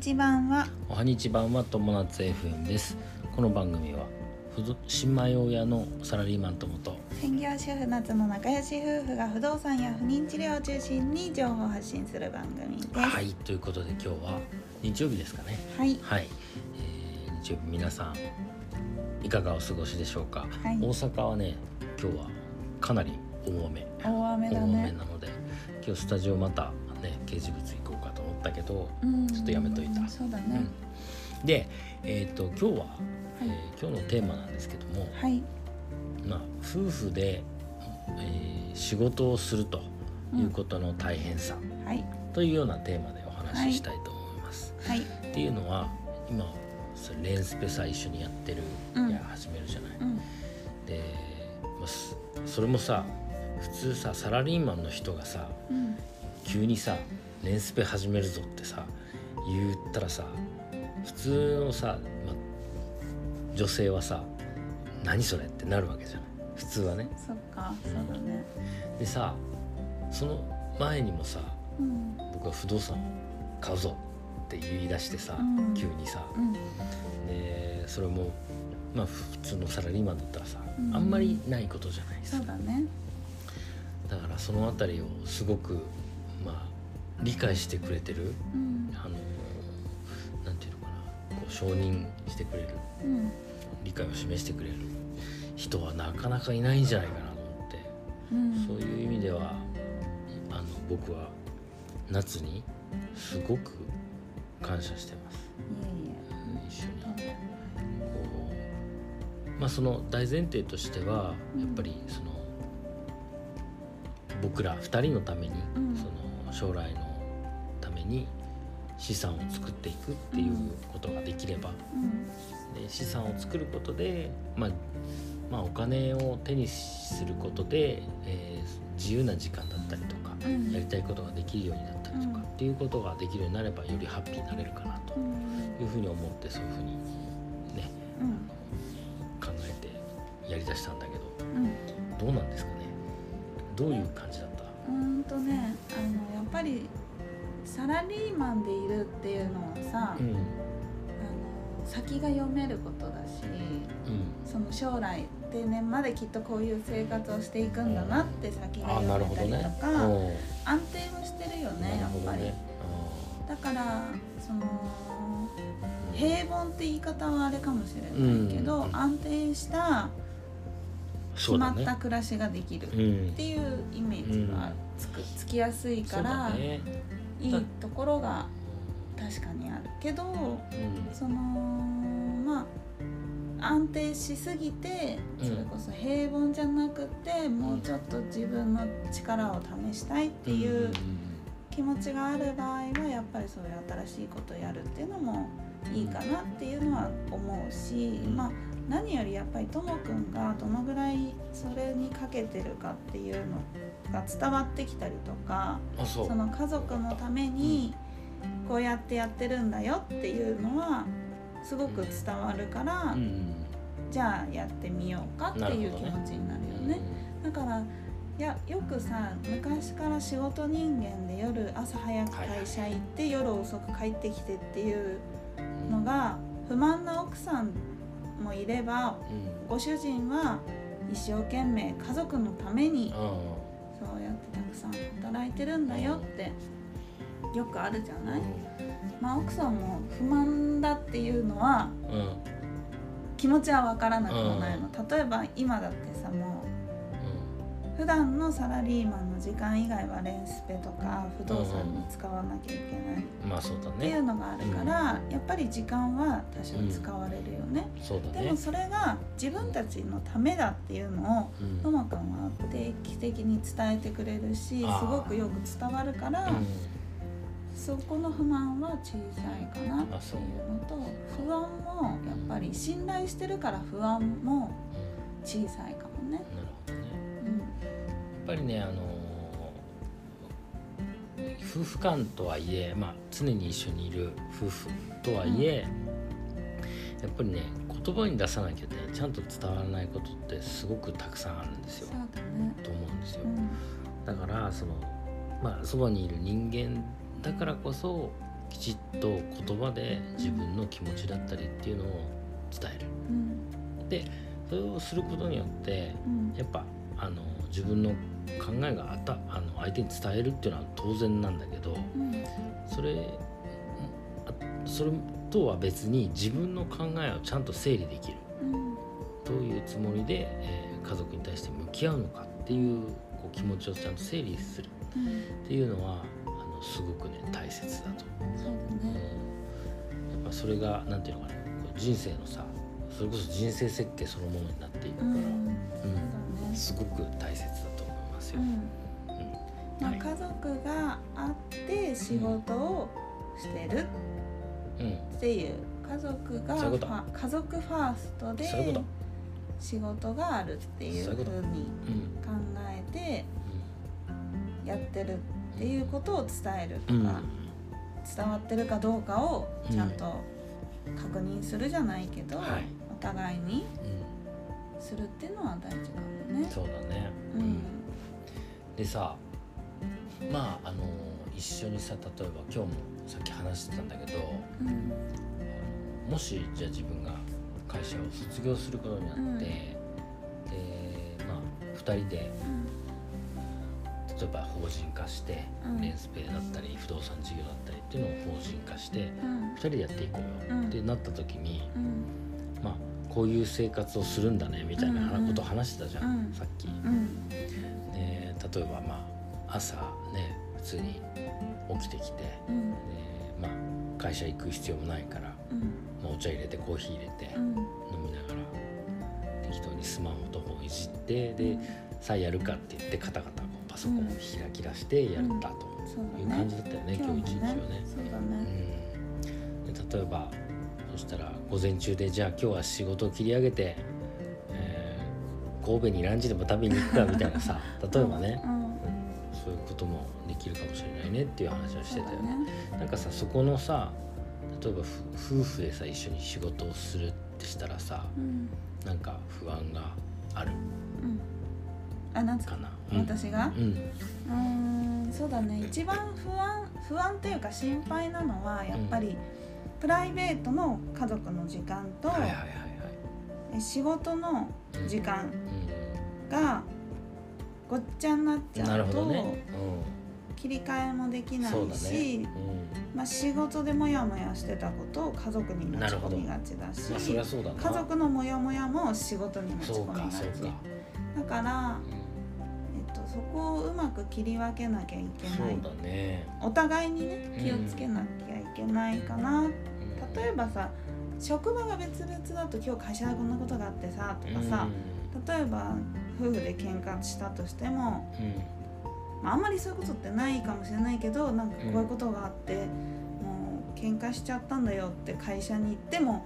日版はおはにち版は友達 FM です。この番組は新米親のサラリーマン友と専業主婦夏の仲良し夫婦が不動産や不妊治療を中心に情報を発信する番組です。はいということで今日は日曜日ですかね。はい。はい、えー日曜日皆さんいかがお過ごしでしょうか、はい。大阪はね今日はかなり大雨。大雨だ大雨ねなので今日スタジオまたね掲示物ったけど、うん。ちょっとやめといた。そうだね。うん、でえっ、と今日は、はい。えー今日のテーマなんですけども、はい。まあ、夫婦で、えー仕事をするということの大変さはい。というようなテーマでお話ししたいと思います。はい。っていうのは今レンスペさ一緒にやってる、うん。や始めるじゃない。うん。で、まあ、すそれもさ普通さサラリーマンの人がさうん。急にさレンスペ始めるぞってさ言ったらさ普通のさ、まあ、女性はさ何それってなるわけじゃない普通はね。そっかそうだね。でさその前にもさうん僕は不動産買うぞって言い出してさ、うん。急にさ。うん。でそれもまあ普通のサラリーマンだったらさ、うん。あんまりないことじゃないですか。そうだね。だからそのあたりをすごくまあ理解してくれてる？うん。あのなんていうのかな。こう承認してくれる。うん。理解を示してくれる人はなかなかいないんじゃないかなと思って、うん。そういう意味ではあの僕は夏にすごく感謝してます。一緒に。こうまあその大前提としてはうん。やっぱりその僕ら2人のために、うん。その将来のために資産を作っていくっていうことができれば、うん。で資産を作ることで、まあ、まあお金を手にすることで、えー自由な時間だったりとか、うん。やりたいことができるようになったりとか、うん。っていうことができるようになればよりハッピーになれるかなとうん。いうふうに思ってそういうふうにねうん。考えてやりだしたんだけどうん。どうなんですかね？どういう感じだった？うーんとねあのやっぱりサラリーマンでいるっていうのはさ、うん。あの先が読めることだしうん。その将来定年まできっとこういう生活をしていくんだなって先が読めたりとねか、おう安定はしてるよねなるやっぱり、だからその平凡って言い方はあれかもしれないけど、うん。安定した決まった暮らしができるっうんていうイメージがつくつきやすいから、ねいいところが確かにあるけどうん。そのまあ安定しすぎてうん。それこそ平凡じゃなくて、もうちょっと自分の力を試したいっていう気持ちがある場合はやっぱりそういう新しいことをやるっていうのもいいかなっていうのは思うし、うん。まあ何よりやっぱりともくんがどのぐらいそれにかけてるかっていうのが伝わってきたりとかあその家族のためにこうやってやってるんだよっていうのはすごく伝わるから、うんじゃあやってみようかっていう気持ちになるよね。だからいやよくさ昔から仕事人間で夜朝早く会社行って、夜遅く帰ってきてっていうのが不満な奥さんもいればうん。ご主人は一生懸命家族のためにくさん働いてるんだよってよくあるじゃない、まあ、奥さんも不満だっていうのは気持ちは分からなくもないの、例えば今だって普段のサラリーマンの時間以外はレンスペとか不動産に使わなきゃいけないっていねうのがあるから、やっぱり時間は多少使われるよね、でもそれが自分たちのためだっていうのをうん。ともくんは定期的に伝えてくれるしすごくよく伝わるから、うん。そこの不満は小さいかなっていうのと不安もやっぱり信頼してるから不安も小さいかもね。ぱりねあの夫婦間とはいえ、まあ、常に一緒にいる夫婦とはいえ、やっぱりね言葉に出さなきゃねちゃんと伝わらないことってすごくたくさんあるんですよ。ね。と思うんですよ。うん。だからそのまあそばにいる人間だからこそきちっと言葉で自分の気持ちだったりっていうのを伝える。うん。でそれをすることによってうん。やっぱあの自分の考えがあたあの相手に伝えるっていうのは当然なんだけどうん。それあそれとは別に自分の考えをちゃんと整理できる。うん。どういうつもりで、えー家族に対して向き合うのかっていうこう気持ちをちゃんと整理する。うん。っていうのはあのすごくね大切だと、そうだうん、ねやっぱそれがなんていうのかな人生のさそれこそ人生設計そのものになっていくから、うんすごく大切だと思いますよ。うん。家族があって仕事をしてるうん。っていう家族が家族ファーストで仕事があるっていうふうにうん考えてやってるっていうことを伝えるとうん。か、伝わってるかどうかをちゃんと確認するじゃないけど、はい。お互いにうするっていうのは大事かもね。んそうだね。うん。でさまああの一緒にさ例えば今日もさっき話してたんだけどうん。もしじゃあ自分が会社を卒業することになって、うん。でまあ2人で例えば法人化して、うん。レンスペだったり不動産事業だったりっていうのを法人化してうん。2人でやっていこうよ、うんってなった時にこういう生活をするんだねみたいなうんうん。ことを話してたじゃん、うん。さっき。うん。で例えばまあ朝ね普通に起きてきてで、うん。まあ、会社行く必要もないから、うん。まあ、お茶入れてコーヒー入れてうん。飲みながら適当にスマホとかをいじってでさあやるかって言ってカタカタこうパソコンを開き出してやったという感じだったよね、今日一日はね。そうん、で例えばそしたら午前中でじゃあ今日は仕事を切り上げて、えー神戸にランチでも食べに行くかみたいなさ 例えばね、うん。そういうこともできるかもしれないねっていう話をしてたよね。そうだなんかさそこのさ例えばふ夫婦でさ一緒に仕事をするってしたらさうん。なんか不安がある？うん。あなんつか？な？うん。私が？うん。うーんそうだね。一番不安不安というか心配なのはやっぱり、プライベートの家族の時間と、はいはいはいはい。え仕事のうん時間うがごっちゃになっちゃうと、るほどね。切り替えもできうん、ないし、ね。まあ、仕事でモヤモヤしてたことを家族に持ち込みがちだし、うん、まあだな。家族のモヤモヤも仕事に持ち込みがち。だから、うえっと、そこをうまく切り分けなきゃいけん、ないね。お互いにね気をつけなきゃいけないかな、うん例えばさ職場が別々だと今日会社でこんなことがあってさとかさ、例えば夫婦で喧嘩したとしても、うん、うんまあ、あんまりそういうことってないかもしれないけどなんかこういうことがあって、もう喧嘩しちゃったんだよって会社に行っても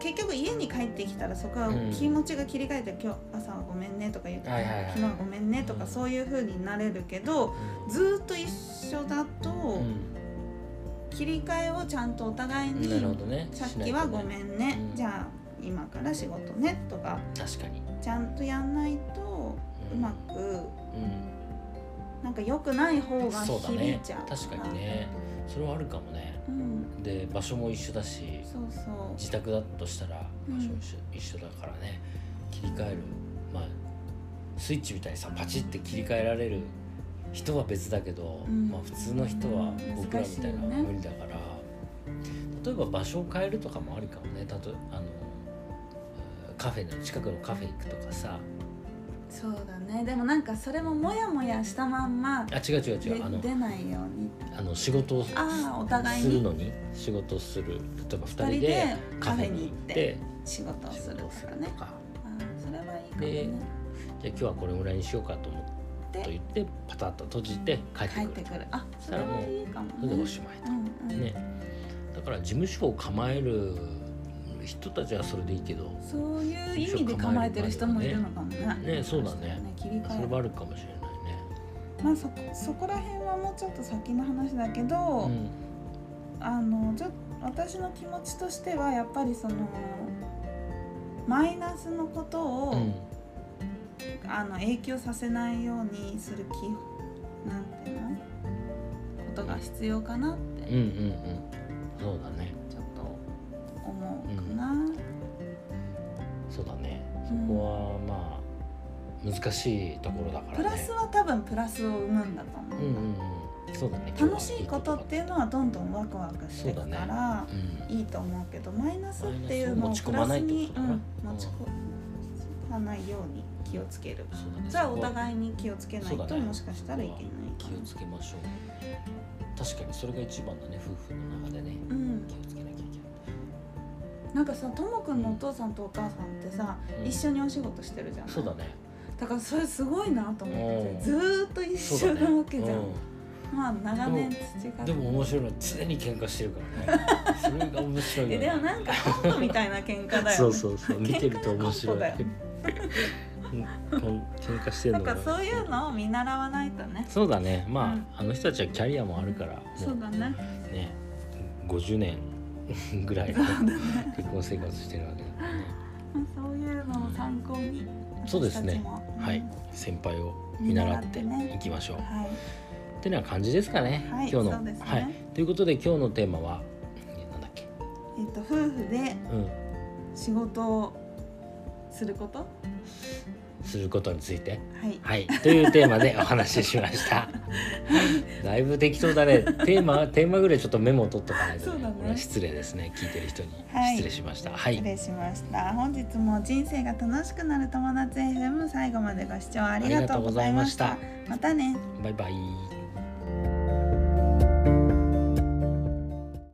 結局家に帰ってきたらそこはうん。気持ちが切り替えて「今日朝はごめんね」とか言って、はいはいはい。昨日はごめんね」とかうんそういう風になれるけどずーっと一緒だと切り替えをちゃんとお互いに。どね。「さっきはごめん。んね。うん。じゃあ今から仕事ね」とか確かに。ちゃんとやんないとうまくうん。なんか良くない方がそうだ響いねちゃう確かにね。それはあるかもね。うん。で場所も一緒だしそうそう。自宅だとしたらうん。場所も一緒,、一緒だからね。切り替える。まあスイッチみたいにさパチって切り替えられる人は別だけど、うん。まあ普通の人は僕らみたいな無理だから、例えば場所を変えるとかもありかもね。たとあのカフェの近くのカフェ行くとかさ。そうだね。でもなんかそれもモヤモヤしたまんまあ違う違う違でう。あの出ないように。あの仕事をああお互いに。するのに仕事をする。例えば2人二人ででカフェに行って仕事を仕するとか。ねそれはいいかもでねじゃあ今日はこれぐらいにしようかと思ってと言ってパタッと閉じて帰って帰っくるてくる。あそれはいいかもね。それでおしまいと、うんうん。ね。だから事務所を構える人たちはそれでいいけどそういう意味で構えてる人もいるのかもね。ね。そうだね。切り替え。るそれはあるかもしれないね。まあそそこら辺はもうちょっと先の話だけど、うん。あのちょ私の気持ちとしてはやっぱりそのマイナスのことを、うんあの影響させないようにする気なんていうのことが必要かなってうんうんそうだね。ちょっと思うかな、そうだね。そうん。こはまあ難しいところだからね。プラスは多分プラスを生むんだと思う、うんうんうん。そうだね。楽しいことっていうのはどんどんワクワクしていから、うん。いいと思うけどマイナスっていうのをマイナスを持ち込プラスまないってにうんことかな。持ち込まないように気をつける。そうだね。じゃあお互いに気をつけないとそうだね。もしかしたらいけないか気をつけましょう。確かにそれが一番だね夫婦の中でね。なうん。気をつけなきゃいけない。なんかさともくんのお父さんとお母さんってさ、うん。一緒にお仕事してるじゃん。そうだね。だからそれすごいなと思ってうん。ずーっと一緒そうだねなわけじゃん、うまあ長年培ってんでも面白いのは常に喧嘩してるからね。それが面白いよね。えでもなんかコントみたいな喧嘩だよね。そうそうそう。見てると面白い。喧嘩のコンうんこん喧嘩してるのがな。んかそういうのを見習わないとね。そうだね。まあ、うん。あの人たちはキャリアもあるからもそうだね。ね50年 ぐらい結婚生活してるわけだからね。まあそういうのを参考にそうですね。はい。うん。先輩を見習っていきましょう、はい。ってな感じですかね、はい今日の、ね。はい。ということで今日のテーマはえなんだっけ。えっと夫婦でうん。仕事をすること？することについて？はい。はい。というテーマでお話ししました。だいぶ適当だね。テーマテーマぐらいちょっとメモを取っとかないと、ね。これは失礼ですね。聞いてる人にはい。失礼しました。はい、失礼しました。本日も人生が楽しくなる友達 FM 最後までご視聴ありがとうございました。ありがとうございままたね。バイバイ